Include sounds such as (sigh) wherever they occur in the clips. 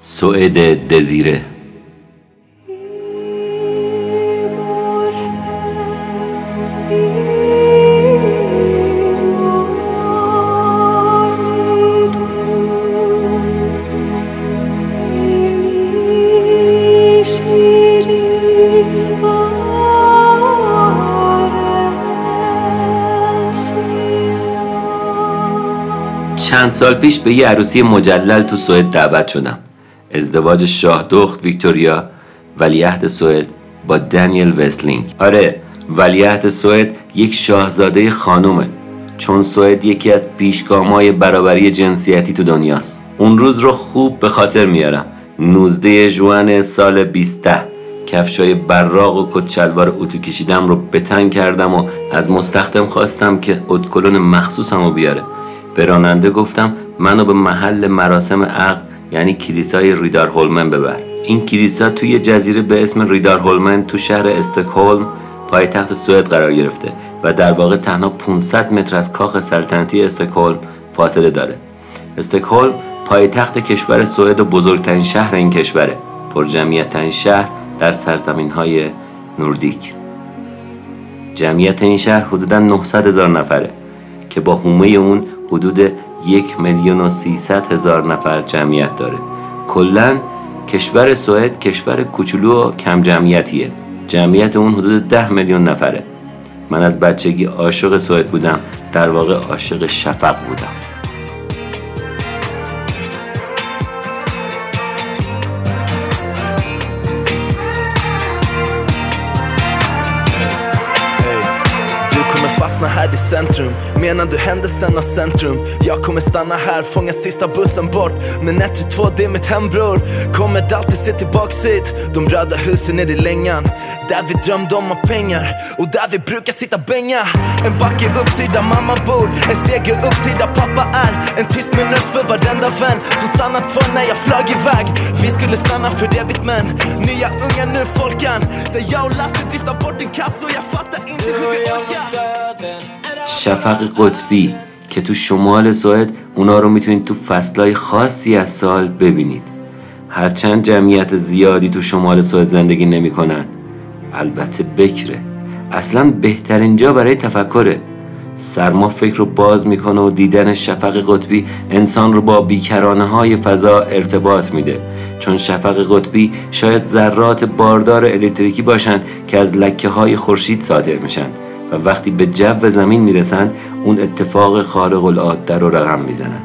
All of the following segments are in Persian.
سوئد دزیره. چند سال پیش به یه عروسی مجلل تو سوئد دعوت شدم. ازدواج شاه دخت ویکتوریا ولیعهد سوئد با دانیل وستلینگ. آره ولیعهد سوئد یک شاهزاده خانومه چون سوئد یکی از پیشگامای برابری جنسیتی تو دنیاست. اون روز رو خوب به خاطر میارم. 19 جوان سال 20 کفشای براق و کچلوار اتو کشیدم رو بتن کردم و از مستخدم خواستم که ادکلون مخصوصم رو بیاره. به راننده گفتم منو به محل مراسم عقد یعنی کلیسای ریدار هولمن ببر. این کلیسا توی جزیره به اسم ریدار هولمن تو شهر استکهلم پایتخت سوئد قرار گرفته و در واقع تنها 500 متر از کاخ سلطنتی استکهلم فاصله داره. استکهلم پایتخت کشور سوئد و بزرگترین شهر این کشوره. پر جمعیت شهر در سرزمین های نوردیک. جمعیت این شهر حدودا 900 هزار نفره که با حومه اون حدود یک میلیون و سیصد هزار نفر جمعیت داره. کلا کشور سوئد کشور کوچولو و کم جمعیتیه جمعیت اون حدود ده میلیون نفره. من از بچگی عاشق سوئد بودم. در واقع عاشق شفق بودم. Fastna här i centrum. Menar du händelsen centrum? Jag kommer stanna här, fånga sista bussen bort. Men 112 det är mitt hem bror. Kommer alltid se tillbaks hit. De röda husen nere i längan. Där vi drömde om att pengar. Och där vi brukar sitta bänga. En backe upp till där mamma bor. En stege upp till där pappa är. En tyst minut för varenda vän. Som stannat kvar när jag flög iväg. Vi skulle stanna för evigt men Nya unga nu folkan. Där jag och Lasse driftar bort en kass Och jag fattar inte hur vi orkar. شفق قطبی که تو شمال سوئد اونا رو می‌تونید تو فصلهای خاصی از سال ببینید. هرچند جمعیت زیادی تو شمال سوئد زندگی نمی‌کنن. البته بکره. اصلا بهترین جا برای تفکره. سرما فکر رو باز می‌کنه و دیدن شفق قطبی انسان رو با بیکرانه های فضا ارتباط میده. چون شفق قطبی شاید ذرات باردار الکتریکی باشن که از لکه های خورشید صادر میشن. و وقتی به جو زمین می‌رسن اون اتفاق خارق العاده رو رقم می‌زنن.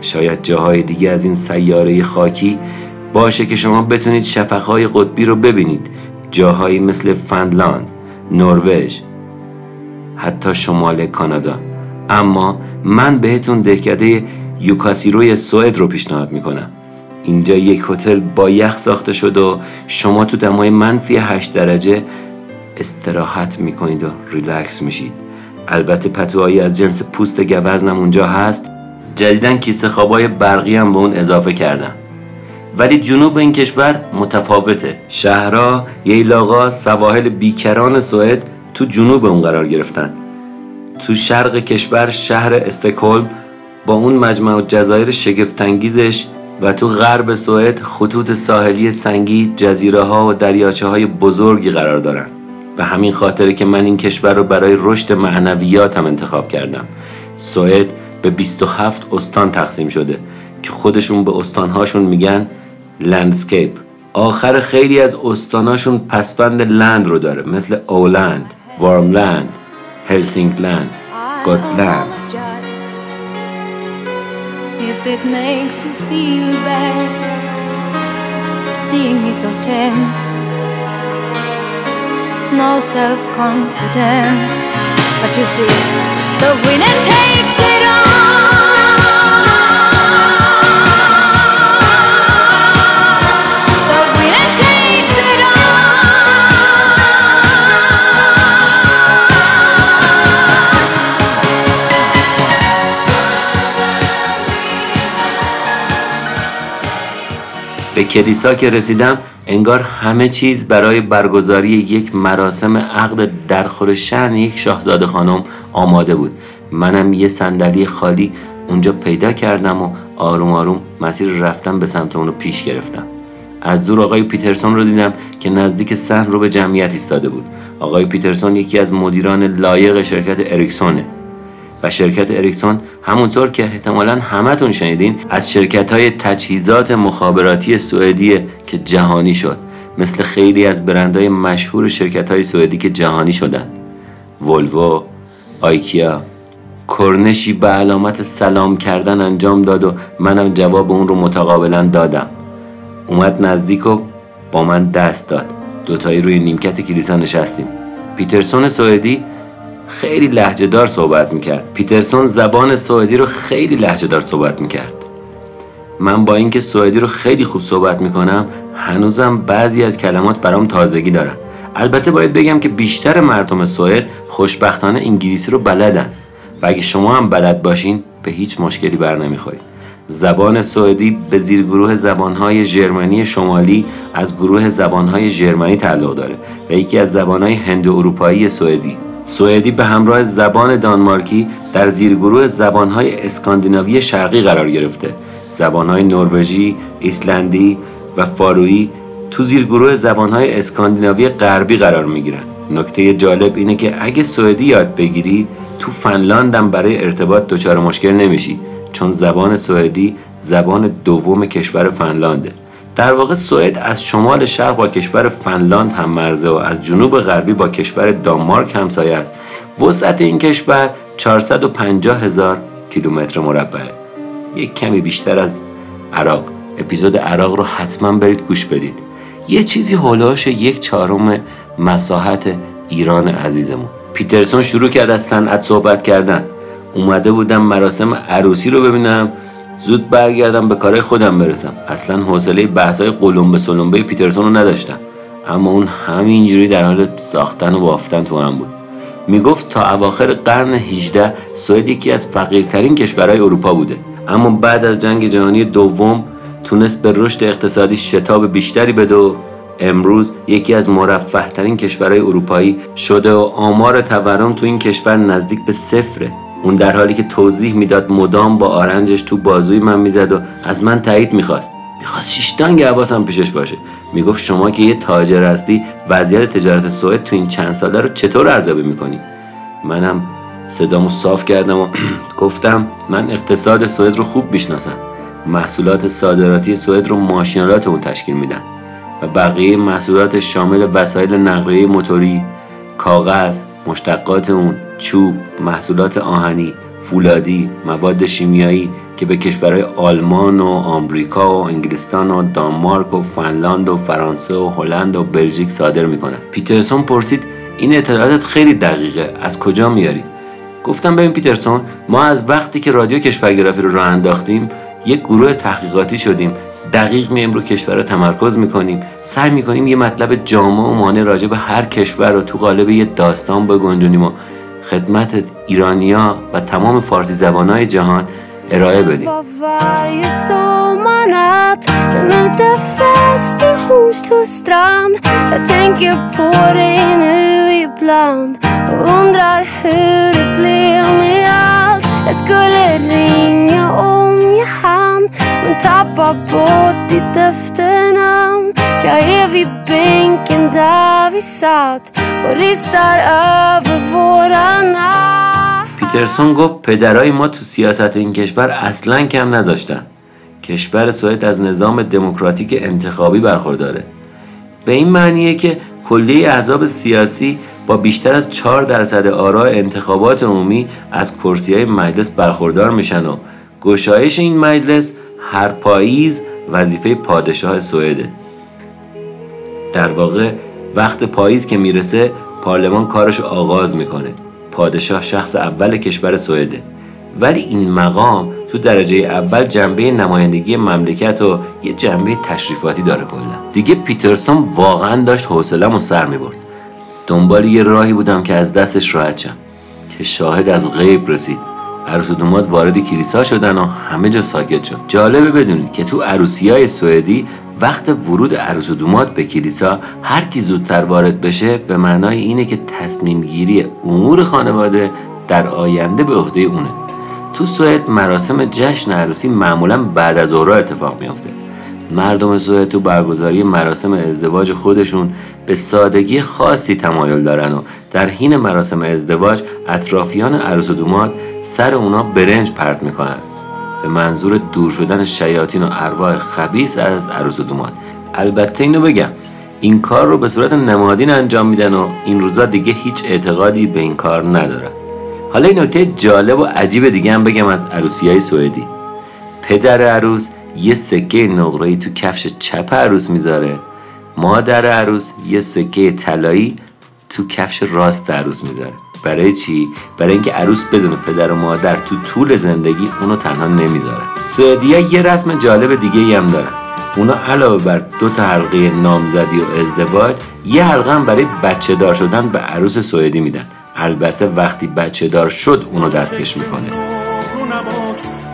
شاید جاهای دیگه از این سیاره خاکی باشه که شما بتونید شفقهای قطبی رو ببینید. جاهایی مثل فنلاند، نروژ، حتی شمال کانادا. اما من بهتون دهکده یوکاسیروی سوئد رو پیشنهاد می‌کنم. اینجا یک هتل با یخ ساخته شد و شما تو دمای منفی 8 درجه استراحت می‌کنید و ریلکس میشید. البته پتوهایی از جنس پوست گوزنم اونجا هست. جدیدن کیسه خوابای برقی هم به اون اضافه کردم. ولی جنوب این کشور متفاوته. شهرها ییلاقا سواحل بیکران سوئد تو جنوب اون قرار گرفتن. تو شرق کشور شهر استکهلم با اون مجمع جزایر شگفتانگیزش و تو غرب سوئد خطوط ساحلی سنگی جزیره ها و دریاچه های بزرگی قرار دارن. به همین خاطره که من این کشور رو برای رشد معنویاتم انتخاب کردم. سوئد به 27 استان تقسیم شده که خودشون به استانهاشون میگن لندسکیپ آخر خیلی از استانهاشون پسفند لند رو داره مثل اولند وارملند هلسینگلند گوتلند If it makes you feel bad Seeing me so tense. No self-confidence. But you see The winner takes it به کلیسا که رسیدم انگار همه چیز برای برگزاری یک مراسم عقد درخور شن یک شاهزاده خانم آماده بود. منم یه صندلی خالی اونجا پیدا کردم و آروم آروم مسیر رفتن به سمت اونو پیش گرفتم. از دور آقای پیترسون رو دیدم که نزدیک سحن رو به جمعیت ایستاده بود. آقای پیترسون یکی از مدیران لایق شرکت اریکسونه. و شرکت اریکسون همونطور که احتمالا همتون شنیدین از شرکت های تجهیزات مخابراتی سوئدی که جهانی شد مثل خیلی از برندهای مشهور شرکت های سوئدی که جهانی شدن. ولوو، آیکیا. کرنشی به علامت سلام کردن انجام داد و منم جواب اون رو متقابلا دادم. اومد نزدیک و با من دست داد. دوتایی روی نیمکت کلیسا نشستیم. پیترسون سوئدی خیلی لحجه دار صحبت می‌کرد. پیترسون زبان سوئدی رو خیلی لحجه دار صحبت می‌کرد. من با اینکه سوئدی رو خیلی خوب صحبت می‌کنم هنوزم بعضی از کلمات برام تازگی دارم البته باید بگم که بیشتر مردم سوئد خوشبختانه انگلیسی رو بلدن. و اگه شما هم بلد باشین به هیچ مشکلی بر نمی‌خورید زبان سوئدی به زیرگروه زبانهای ژرمنی شمالی از گروه زبانهای ژرمنی تعلق داره و یکی از زبانهای هند اروپایی سوئدی. سوئدی به همراه زبان دانمارکی در زیرگروه زبانهای اسکاندیناوی شرقی قرار گرفته. زبانهای نروژی، ایسلندی و فارویی تو زیرگروه زبانهای اسکاندیناوی غربی قرار می‌گیرن. نکته جالب اینه که اگه سوئدی یاد بگیری تو فنلاندم برای ارتباط دچار مشکل نمیشی چون زبان سوئدی زبان دوم کشور فنلانده. در واقع سوئد از شمال شرق با کشور فنلاند هم مرزه و از جنوب غربی با کشور دانمارک همسایه است. وسعت این کشور 450 هزار کیلومتر مربعه یک کمی بیشتر از عراق. اپیزود عراق رو حتما برید گوش بدید. یه چیزی هولاش یک چهارم مساحت ایران عزیزمون. پیترسون شروع کرد از صنعت صحبت کردن. اومده بودم مراسم عروسی رو ببینم. زود برگردم به کارهای خودم برسم. اصلا حوصله بحثای قلمبه سلمبه پیترسون رو نداشتم. اما اون همینجوری در حال ساختن و بافتن تو هم بود. می‌گفت تا اواخر قرن 18 سوئد یکی از فقیرترین کشورهای اروپا بوده. اما بعد از جنگ جهانی دوم تونست به رشد اقتصادی شتاب بیشتری بده و امروز یکی از مرفه ترین کشورهای اروپایی شده و آمار تورم تو این کشور نزدیک به صفره. اون در حالی که توضیح می‌داد مدام با آرنجش تو بازوی من می‌زد و از من تایید می‌خواست. می‌خواست شیشتانگ حواسم پیشش باشه. می‌گفت شما که یه تاجر هستی وضعیت تجارت سوئد تو این چند ساله رو چطور ارزیابی می‌کنی؟ منم صدامو صاف کردم و (clears throat) گفتم من اقتصاد سوئد رو خوب می‌شناسم. محصولات صادراتی سوئد رو ماشینالات اون تشکیل میدن. و بقیه محصولات شامل وسایل نقلیه موتوری کاغذ مشتقات اون چوب محصولات آهنی فولادی مواد شیمیایی که به کشورهای آلمان و آمریکا و انگلستان و دانمارک و فنلاند و فرانسه و هلند و بلژیک صادر می‌کنن. پیترسون پرسید این اطلاعات خیلی دقیقه از کجا میاری؟ گفتم ببین پیترسون ما از وقتی که رادیو کشورگرافی رو راه انداختیم یک گروه تحقیقاتی شدیم دقیق میایم رو کشور تمرکز می‌کنیم. سعی می‌کنیم یه مطلب جامع و مانع راجع به هر کشور رو تو قالب یه داستان بگنجونیم و خدمت ایرانیا و تمام فارسی زبانهای جهان ارائه بدیم. Jag skulle ringa om jag hann Men tappar bort ditt efternamn Jag är vid bänken där vi satt Och ristar över våra namn. پیترسون گفت پدرای ما تو سیاست این کشور اصلا کم نذاشتن. کشور سوئد از نظام دموکراتیک انتخابی برخورداره. به این معنیه که کلیه احزاب سیاسی با بیشتر از 4 درصد آرای انتخابات عمومی از کرسی های مجلس برخوردار میشن و گشایش این مجلس هر پاییز وظیفه پادشاه سوئده. در واقع وقت پاییز که می‌رسه پارلمان کارش آغاز می‌کنه. پادشاه شخص اول کشور سوئده. ولی این مقام تو درجه اول جنبه نمایندگی مملکت و یه جنبه تشریفاتی داره کلا. دیگه پیترسون واقعا داشت حوصله‌مو سر می‌برد. دنبال یه راهی بودم که از دستش راحت شم. که شاهد از غیب رسید. عروس و دومات وارد کلیسا شدن و همه جا ساکت شد. جالبه بدونید که تو عروسی های سوئدی وقت ورود عروس و دومات به کلیسا هر کی زودتر وارد بشه به معنای اینه که تصمیم گیری امور خانواده در آینده به عهده اونه. تو سوئد مراسم جشن عروسی معمولا بعد از ظهر اتفاق میافته. مردم سوئد تو برگزاری مراسم ازدواج خودشون به سادگی خاصی تمایل دارن و در حین مراسم ازدواج اطرافیان عروس و دوماد سر اونا برنج پرت می‌کنن. به منظور دور شدن شیاطین و ارواح خبیس از عروس و دوماد. البته اینو بگم این کار رو به صورت نمادین انجام میدن و این روزا دیگه هیچ اعتقادی به این کار ندارن. حالا این نکته جالب و عجیب دیگه هم بگم از عروسی های سوئدی. پدر عروس یه سکه نقره‌ای تو کفش چپ عروس می‌ذاره. مادر عروس یه سکه طلایی تو کفش راست عروس می‌ذاره. برای چی؟ برای اینکه عروس بدون پدر و مادر تو طول زندگی اونو تنها نمی‌ذاره. سوئدیا یه رسم جالب دیگه هم دارن. اونا علاوه بر دو تا حلقه نامزدی و ازدواج یه حلقه هم برای بچه دار شدن به عروس سوئدی میدن. البته وقتی بچه دار شد اونو دستش می‌کنه.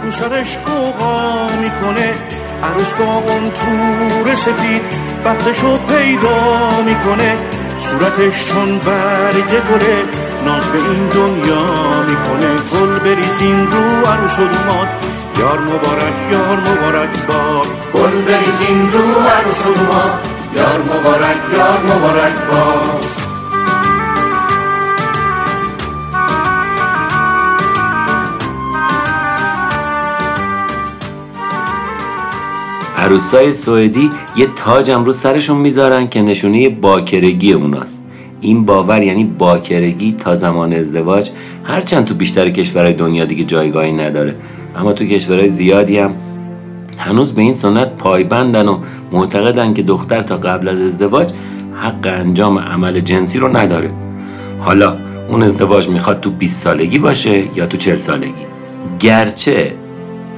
رو سرش قوقا می‌کنه. عروس با اون تور سفید وقتشو پیدا می‌کنه. صورتش چون برگ گله ناز به این دنیا می‌کنه. گل بریزین رو عروس و دوماد یار مبارک یار مبارک باد گل بریزین رو عروس و دوماد یار مبارک یار مبارک باد عروسای سوئدی یه تاجم رو سرشون می‌ذارن که نشونه باکرگی اوناست. این باور یعنی باکرگی تا زمان ازدواج هرچند تو بیشتر کشورهای دنیا دیگه جایگاهی نداره. اما تو کشورهای زیادی هم هنوز به این سنت پایبندن و معتقدن که دختر تا قبل از ازدواج حق انجام عمل جنسی رو نداره. حالا اون ازدواج می‌خواد تو 20 سالگی باشه یا تو 40 سالگی؟ گرچه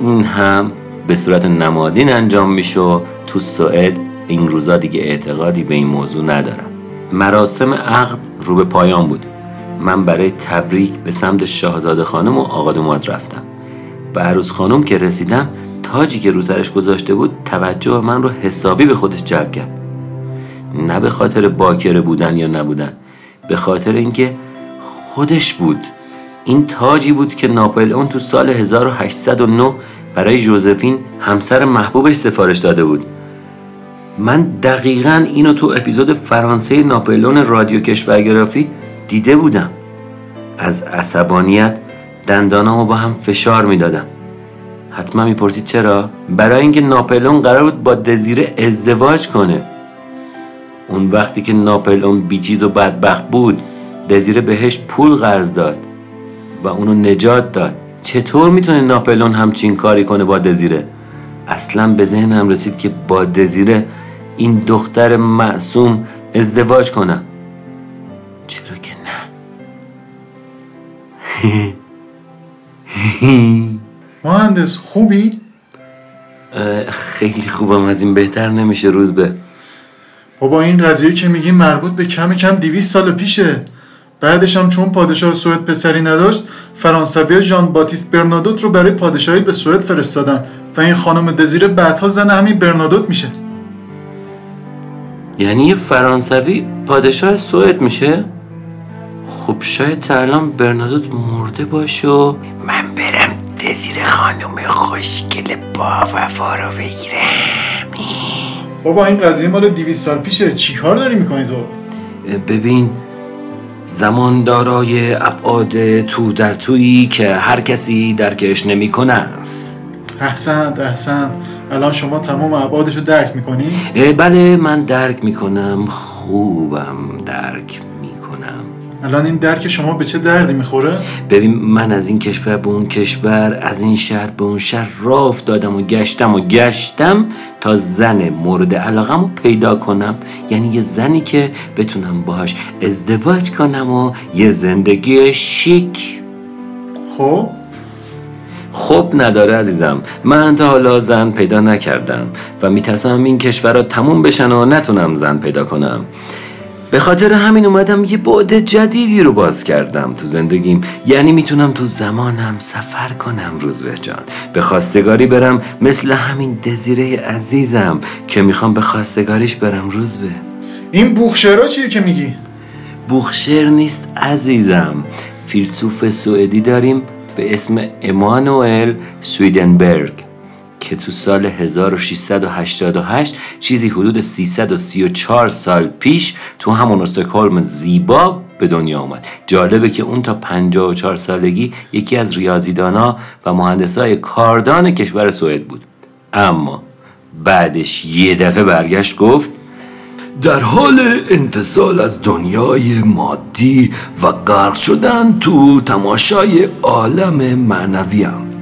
این هم به صورت نمادین انجام میشه تو سوئد این روزا دیگه اعتقادی به این موضوع ندارم. مراسم عقد رو به پایان بود. من برای تبریک به سمت شاهزاده خانم و آقا دوماد رفتم. به عروس خانم که رسیدم تاجی که رو سرش گذاشته بود توجه من رو حسابی به خودش جلب کرد. نه به خاطر باکره بودن یا نبودن به خاطر اینکه خودش بود. این تاجی بود که ناپلئون تو سال 1809 برای جوزفین همسر محبوبش سفارش داده بود. من دقیقا اینو تو اپیزود فرانسه ناپلون رادیو کشورگرافی دیده بودم. از عصبانیت دندانامو با هم فشار می‌دادم. حتما می‌پرسید چرا؟ برای اینکه ناپلون قرار بود با دزیره ازدواج کنه. اون وقتی که ناپلون بیچیز و بدبخت بود دزیره بهش پول قرض داد و اونو نجات داد. چطور می‌تونه ناپلون همچین کاری کنه با دزیره؟ اصلا به ذهنم رسید که با دزیره این دختر معصوم ازدواج کنم چرا که نه؟ (laughs) مهندس خوبی؟ خیلی خوبم از این بهتر نمیشه روز به. بابا این قضیه که میگی مربوط به کم کم دیویس سال پیشه. بعدش هم چون پادشاه سوئد پسری نداشت فرانسوی ژان باتیست برنادوت رو برای پادشاهی به سوئد فرستادن و این خانم دزیره بعدها زن همین برنادوت میشه. یعنی یه فرانسوی پادشاه سوئد میشه؟ خب شاید تا الان برنادوت مرده باشه و من برم دزیر خانم خوشگل با وفا رو بگیرم. بابا این قضیه مال دیویس سال پیشه. چیکار داری می‌کنی تو؟ ببین زمان دارای ابعاد تو در تویی که هر کسی درکش نمی‌کنه است احسنت احسنت الان شما تمام ابعادش رو درک می‌کنی؟ بله من درک می‌کنم. خوبم درک. الان این درک شما به چه دردی می‌خوره؟ ببین من از این کشور به اون کشور از این شهر به اون شهر راه افتادم و گشتم و گشتم تا زن مورد علاقم رو پیدا کنم. یعنی یه زنی که بتونم باهاش ازدواج کنم و یه زندگی شیک. خب؟ خب نداره عزیزم. من تا حالا زن پیدا نکردم و میترسم این کشور تموم بشن و نتونم زن پیدا کنم. به خاطر همین اومدم یه بعد جدیدی رو باز کردم تو زندگیم. یعنی می‌تونم تو زمانم سفر کنم روز به جان. به خواستگاری برم مثل همین دزیره عزیزم که می‌خوام به خواستگاریش برم روز به این بوخشرا چیه که میگی؟ بوخشر نیست عزیزم. فیلسوف سوئدی داریم به اسم امانوئل سویدنبرگ. که تو سال 1688 چیزی حدود 334 سال پیش تو همون استکهلم زیبا به دنیا آمد جالبه که اون تا 54 سالگی یکی از ریاضیدانا و مهندسای کاردان کشور سوئد بود. اما بعدش یه دفعه برگشت گفت در حال انفصال از دنیای مادی و غرق شدن تو تماشای عالم معنویم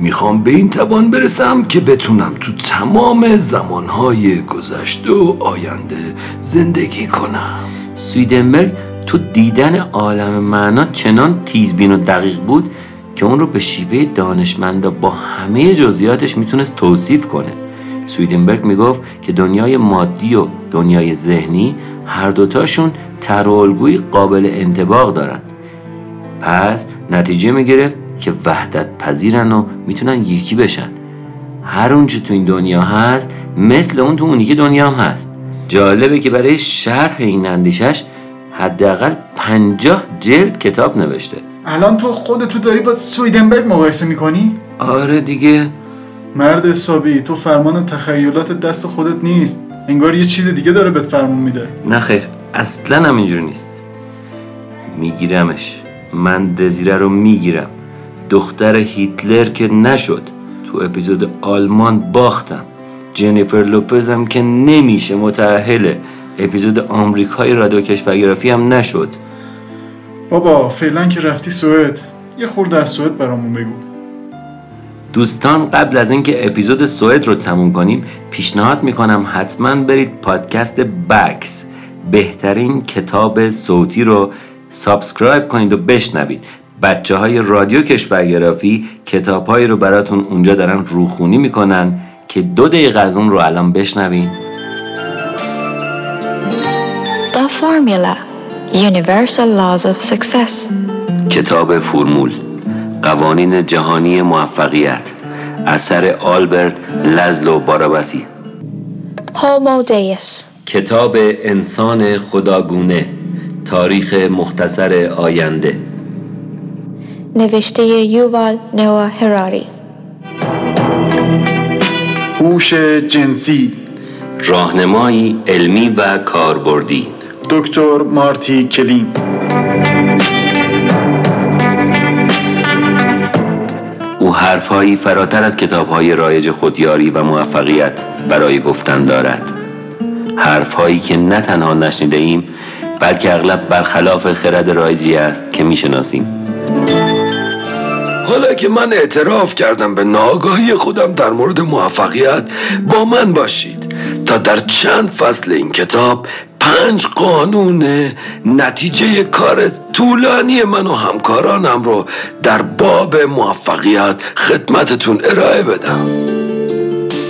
می‌خوام به این توان برسم که بتونم تو تمام زمانهای گذشته و آینده زندگی کنم. سویدنبرگ تو دیدن عالم معنا چنان تیزبین و دقیق بود که اون رو به شیوه دانشمند با همه جزئیاتش می‌تونست توصیف کنه. سویدنبرگ می‌گفت که دنیای مادی و دنیای ذهنی هر دوتاشون ترالگوی قابل انتباق دارن. پس نتیجه می‌گرفت که وحدت پذیرن و می‌تونن یکی بشن. هر اونچه تو این دنیا هست مثل اون تو اونی که دنیا هم هست. جالبه که برای شرح این اندیشش حداقل پنجاه جلد کتاب نوشته. الان تو خودتو داری با سویدنبرگ مقایسه می‌کنی؟ آره دیگه. مرد حسابی تو فرمان تخیلات دست خودت نیست. انگار یه چیز دیگه داره بهت فرمون میده. نه خیر اصلا هم اینجوری نیست. میگیرمش. من دزیره رو می‌گیرم. دختر هیتلر که نشد تو اپیزود آلمان باختم. جنیفر لوپزم که نمیشه متعهله اپیزود آمریکای رادیو کشورگرافی هم نشد. بابا فعلا که رفتی سوئد. یه خورده از سوئد برامون بگو. دوستان قبل از اینکه اپیزود سوئد رو تموم کنیم پیشنهاد می‌کنم حتما برید پادکست بکس. بهترین کتاب صوتی رو subscribe کنید و بشنوید. بچه های رادیو کشورگرافی کتاب هایی رو براتون اونجا دارن روخونی می‌کنن که دو دقیقه از اون رو الان بشنوین. The Formula Universal Laws of Success. کتاب فرمول قوانین جهانی موفقیت اثر آلبرت لزلو بارابسی. Homo Deus. کتاب انسان خداگونه تاریخ مختصر آینده. نوشته یووال نوا هراری. هوش جنسی. راهنمایی علمی و کاربردی. دکتر مارتی کلین. او حرفهایی فراتر از کتابهای رایج خودیاری و موفقیت برای گفتن دارد. حرفهایی که نه تنها نشنیده ایم بلکه اغلب برخلاف خرد رایجی است که می‌شناسیم. حالا که من اعتراف کردم به ناآگاهی خودم در مورد موفقیت با من باشید تا در چند فصل این کتاب پنج قانون نتیجه کار طولانی من و همکارانم رو در باب موفقیت خدمتتون ارائه بدم.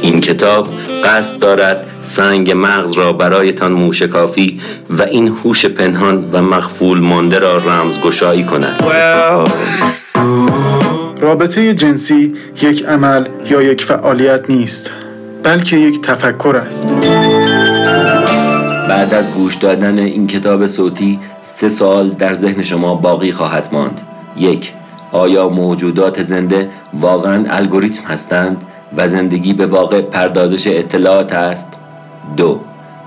این کتاب قصد دارد سنگ مغز را برایتان موشکافی و این هوش پنهان و مخفول مانده را رمزگشایی کند. رابطه جنسی یک عمل یا یک فعالیت نیست بلکه یک تفکر است. بعد از گوش دادن این کتاب صوتی سه سوال در ذهن شما باقی خواهد ماند. یک آیا موجودات زنده واقعا الگوریتم هستند و زندگی به واقع پردازش اطلاعات است؟ دو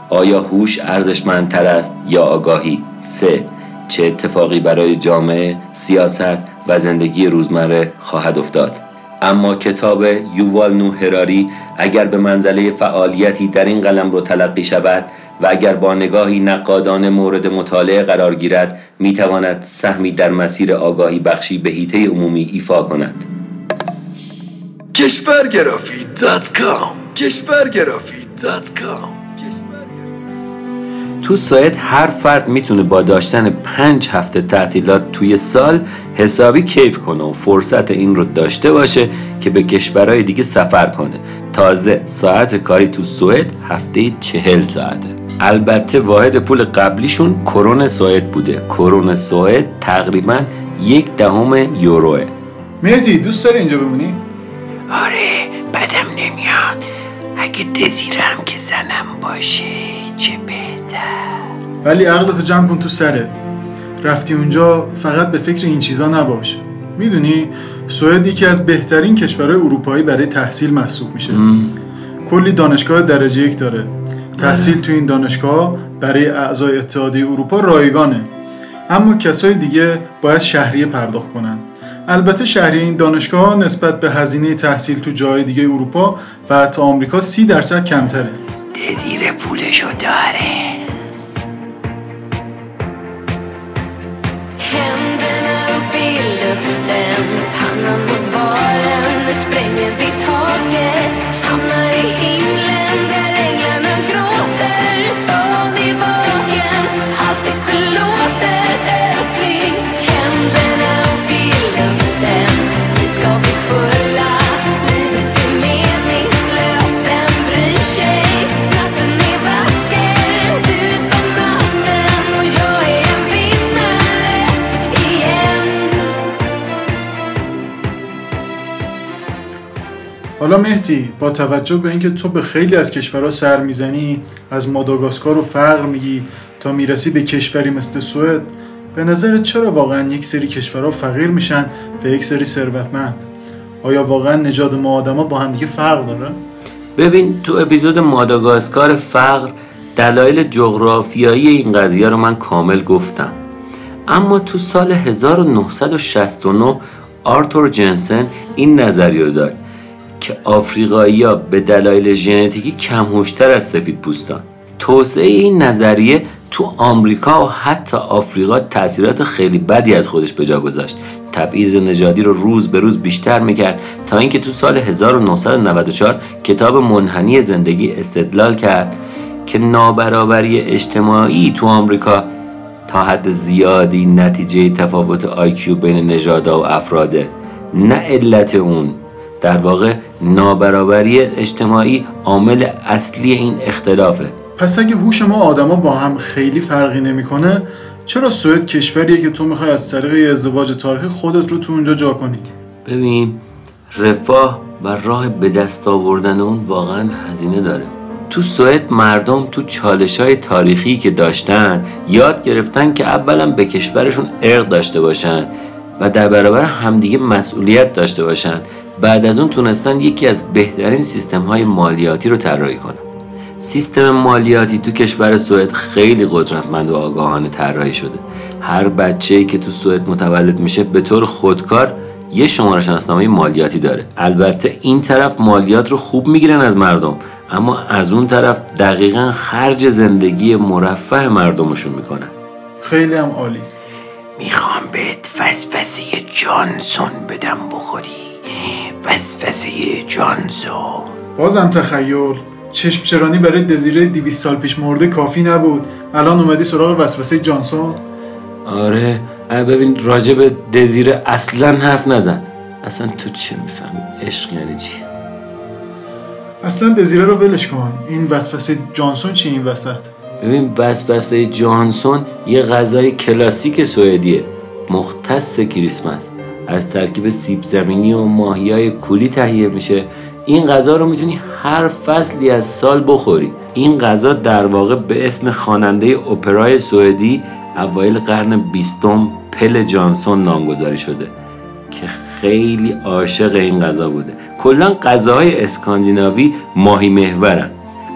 آیا هوش ارزشمندتر است یا آگاهی؟ سه چه اتفاقی برای جامعه سیاست و زندگی روزمره خواهد افتاد. اما کتاب یووال نو هراری اگر به منزله فعالیتی در این قلم رو تلقی شود و اگر با نگاهی نقادانه مورد مطالعه قرار گیرد می‌تواند سهمی در مسیر آگاهی بخشی به هیته عمومی ایفا کند. کشورگرافی.com کشورگرافی.com تو سایت هر فرد می‌تونه با داشتن پنج هفته تعطیلات توی سال حسابی کیف کنه و فرصت این رو داشته باشه که به کشورهای دیگه سفر کنه. تازه ساعت کاری تو سوئد هفته چهل ساعته. البته واحد پول قبلیشون کرون سوئد بوده. کرون سوئد تقریبا یک دهم یوروه. مهدی دوست داری اینجا بمونی؟ آره بدم نمیاد. اگه دزیرم که زنم باشه. ولی عقلتو جمع کن تو سرت رفتی اونجا فقط به فکر این چیزا نباش. می‌دونی سوئد یکی از بهترین کشورهای اروپایی برای تحصیل محسوب میشه. کلی دانشگاه درجه یک داره. تحصیل تو این دانشگاه برای اعضای اتحادیه اروپا رایگانه. اما کسای دیگه باید شهریه پرداخت کنن. البته شهریه این دانشگاه نسبت به هزینه تحصیل تو جای دیگه اروپا و حتی آمریکا سی درصد کمتره. دزیر پولشو داره. حالا مهدی با توجه به اینکه تو به خیلی از کشورها سر می‌زنی از ماداگاسکار و فقر میگی تا می‌رسی به کشوری مثل سوئد به نظر چرا واقعا یک سری کشورها فقیر میشن و یک سری ثروتمند؟ آیا واقعا نژاد ما آدما با همدیگه فرق داره ببین تو اپیزود ماداگاسکار فقر دلایل جغرافیایی این قضیه رو من کامل گفتم. اما تو سال 1969 آرتور جنسن این نظریه رو داد. که آفریقایی ها به دلایل ژنتیکی کمهوشتر از سفید پوستان. توسعه این نظریه تو آمریکا و حتی آفریقا تاثیرات خیلی بدی از خودش به جا گذاشت. تبعیض نژادی رو روز به روز بیشتر می‌کرد تا اینکه تو سال 1994 کتاب منحنی زندگی استدلال کرد که نابرابری اجتماعی تو آمریکا تا حد زیادی نتیجه تفاوت آیکیو بین نژادها و افراده نه علت اون در واقع نابرابری اجتماعی عامل اصلی این اختلافه. پس اگه هوش ما آدما با هم خیلی فرقی نمی‌کنه چرا سوئد کشوریه که تو می‌خوای از طریق ازدواج تاریخی خودت رو تو اونجا جا کنی؟ ببین رفاه و راه به دست آوردن اون واقعا هزینه داره. تو سوئد مردم تو چالش های تاریخی که داشتن یاد گرفتن که اولا به کشورشون ارق داشته باشن و در برابر همدیگه مسئولیت داشته باشن. بعد از اون تونستن یکی از بهترین سیستم های مالیاتی رو طراحی کنن. سیستم مالیاتی تو کشور سوئد خیلی قدرتمند و آگاهانه طراحی شده. هر بچه‌ای که تو سوئد متولد میشه به طور خودکار یه شماره شناسنامه مالیاتی داره. البته این طرف مالیات رو خوب می‌گیرن از مردم اما از اون طرف دقیقا خرج زندگی مرفه مردمشون می‌کنن. خیلی هم عالی. می‌خوام بهت وسوسه جانسون بدم بخوری. وسوسه جانسون بازم تخیل. چشم چرانی برای دزیره 200 سال پیش مرده کافی نبود. الان اومدی سراغ وسوسه جانسون آره ببین راجع به دزیره اصلا حرف نزن. اصلا تو چه می‌فهمی؟ عشق یعنی چی؟ اصلا دزیره رو ولش کن. این وسوسه جانسون چی این وسط؟ ببین وسوسه جانسون یه غذای کلاسیک سوئدیه. مختص کریسمس. از ترکیب سیب زمینی و ماهی کولی تهیه میشه. این غذا رو می‌تونی هر فصلی از سال بخوری. این غذا در واقع به اسم خواننده اپرای سوئدی اوایل قرن بیستم پل جانسون نامگذاری شده که خیلی عاشق این غذا بوده. کلا غذاهای اسکاندیناوی ماهی محورن.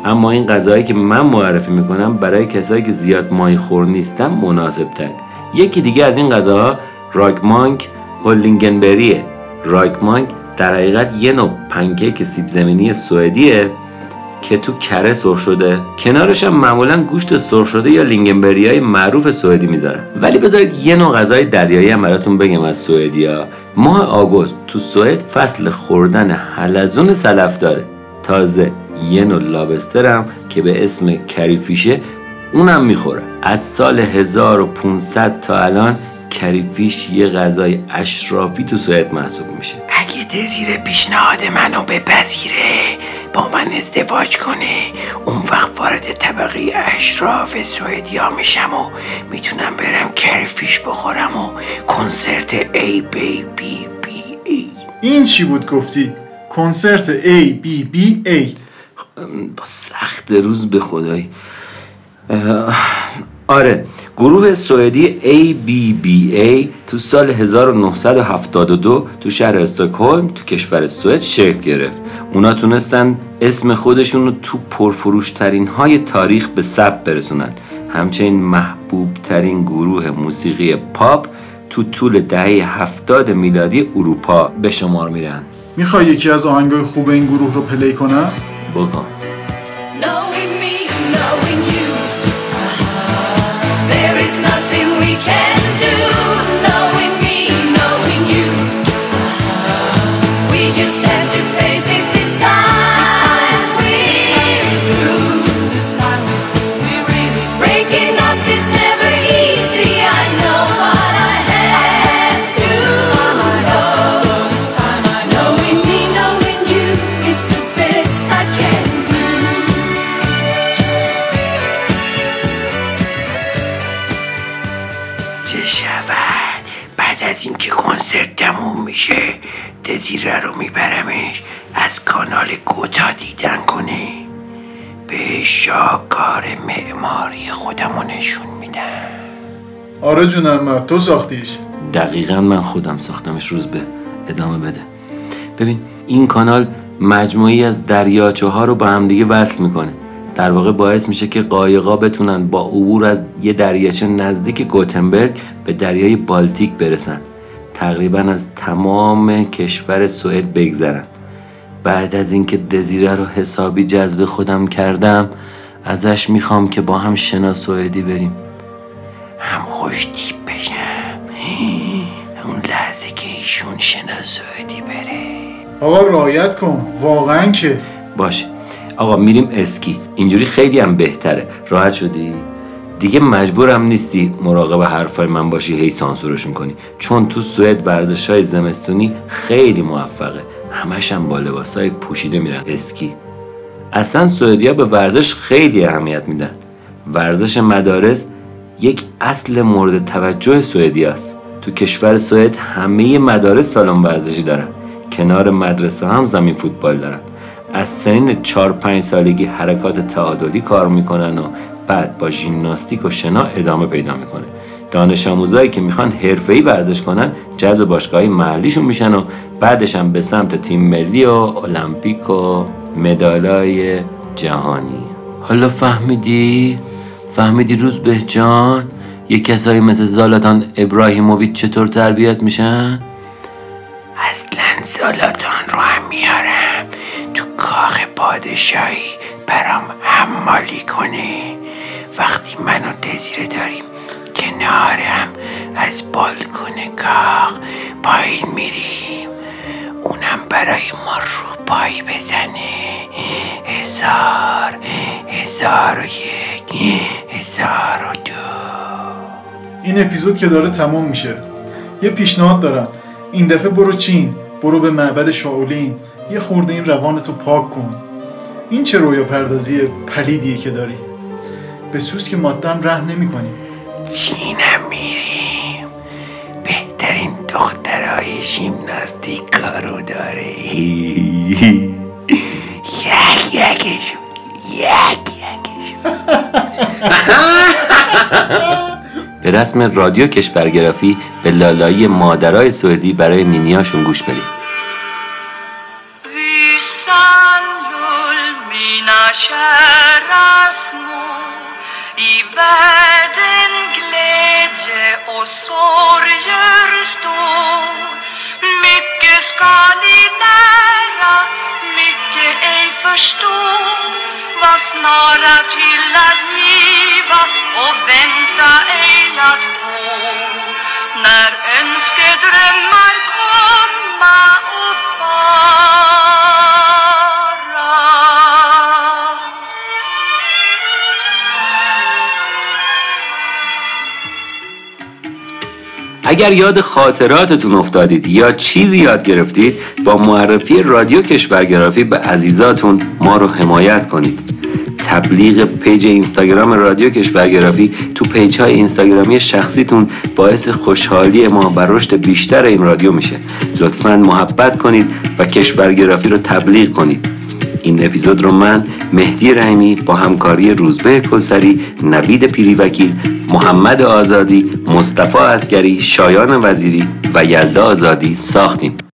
اما این غذاهایی که من معرفی می‌کنم برای کسایی که زیاد ماهی خور نیستن مناسب تر یکی دیگه از این غذاها راگمانک هولینگنبریه. راگمانک در حقیقت یه نوع پنکیک سیب زمینی سوئدیه که تو کره سرخ شده. کنارش هم معمولا گوشت سرخ شده یا لینگنبری های معروف سوئدی می‌ذارن ولی بذارید یه نوع غذای دریایی هم براتون بگم از سوئدیا. ماه آگوست تو سوئد فصل خوردن حلزون سلف داره. تازه یه نوع لابسترم که به اسم کریفیشه اونم می‌خوره. از سال 1500 تا الان کریفیش یه غذای اشرافی تو سوئد محسوب میشه. اگه دزیر پیشنهاد منو بپذیره با من ازدواج کنه اون وقت وارد طبقه اشراف سوئدیا میشم و می‌تونم برم کرفیش بخورم و کنسرت ای بی بی بی ای این چی بود گفتی؟ کنسرت A B B A. با سخت روز به خدای. اه، آره گروه سوئدی ABBA تو سال 1972 تو شهر استکهلم تو کشور سوئد شکل گرفت. اونا تونستن اسم خودشون رو تو پرفروشترین های تاریخ به ثبت برسونن. همچنین محبوب ترین گروه موسیقی پاپ تو طول دهه هفتاد میلادی اروپا به شمار میرن. می‌خوای یکی از آهنگای خوب این گروه رو پلی کنم؟ بکن. Can میشه. دزیره رو میبرمش. از کانال گوتا دیدن کنه. به شاکار معماری خودمو نشون میدم. آره جونم تو ساختیش. دقیقا من خودم ساختمش. روز به ادامه بده. ببین این کانال مجموعی از دریاچه ها رو با همدیگه وصل می‌کنه. در واقع باعث میشه که قایقا بتونن با عبور از یه دریاچه نزدیک گوتنبرگ به دریای بالتیک برسن. تقریبا از تمام کشور سوئد بگذرن بعد از اینکه دزیره رو حسابی جذب خودم کردم ازش می‌خوام که با هم شنا سوئدی بریم. هم خوش تیپ بشم. اون لحظه که ایشون شنا سوئدی بره. آقا رعایت کن. واقعا که باشه. آقا میریم اسکی. اینجوری خیلی هم بهتره. راحت شدی؟ دیگه مجبورم نیستی مراقب حرفای من باشی هی سانسورشون کنی چون تو سوئد ورزش های زمستونی خیلی موفقه. همش هم با لباس های پوشیده میرن. اسکی. اصلا سوئدیا به ورزش خیلی اهمیت میدن. ورزش مدارس یک اصل مورد توجه سوئدیاست. تو کشور سوئد همه مدارس سالن ورزشی دارن. کنار مدرسه هم زمین فوتبال دارن. از سنین 4 5 سالگی حرکات تعادلی کار می‌کنن و بعد با ژیمناستیک و شنا ادامه پیدا می‌کنه دانش آموزایی که می‌خوان حرفه‌ای ورزش کنن جذب باشگاهی محلیشون میشن و بعدش هم به سمت تیم ملی و المپیک و مدالای جهانی حالا فهمیدی؟ فهمیدی روز به جان؟ یه کسایی مثل زالاتان ابراهیموویچ چطور تربیت میشن؟ اصلا زالاتان رو هم میارم تو کاخ پادشاهی برام حمالی کنه وقتی من و دزیره داریم کنارم از بالکن کاخ پایین میریم. اونم برای ما رو پای بزنه. هزار هزار و یک هزار و دو. این اپیزود که داره تموم میشه. یه پیشنهاد دارم. این دفعه برو چین برو به معبد شاولین. یه خورده این روانتو پاک کن. این چه رویا پردازی پلیدیه که داری؟ به سوس که مادم رحم نمی کنی چینم میریم بهترین دخترهای ژیمناستیک کارو داره. یک یکشون یک یکشون به رسم رادیو کشورگرافی به لالایی مادرای سوئدی برای نینیاشون گوش بدیم. Världen glädje och sorger stor. Mycket ska ni lära, mycket ej förstå. Var snara till att giva och vänta ej att få. När önskedrömmar komma och fara اگر یاد خاطراتتون افتادید یا چیزی یاد گرفتید با معرفی رادیو کشورگرافی به عزیزاتون ما رو حمایت کنید. تبلیغ page اینستاگرام رادیو کشورگرافی تو page های اینستاگرامی شخصیتون باعث خوشحالی ما و رشد بیشتر این رادیو میشه. لطفا محبت کنید و کشورگرافی رو تبلیغ کنید. این اپیزود رو من مهدی رحیمی با همکاری روزبه کوسری نوید پیری وکیل محمد آزادی مصطفی عسکری شایان وزیری و یلدا آزادی ساختیم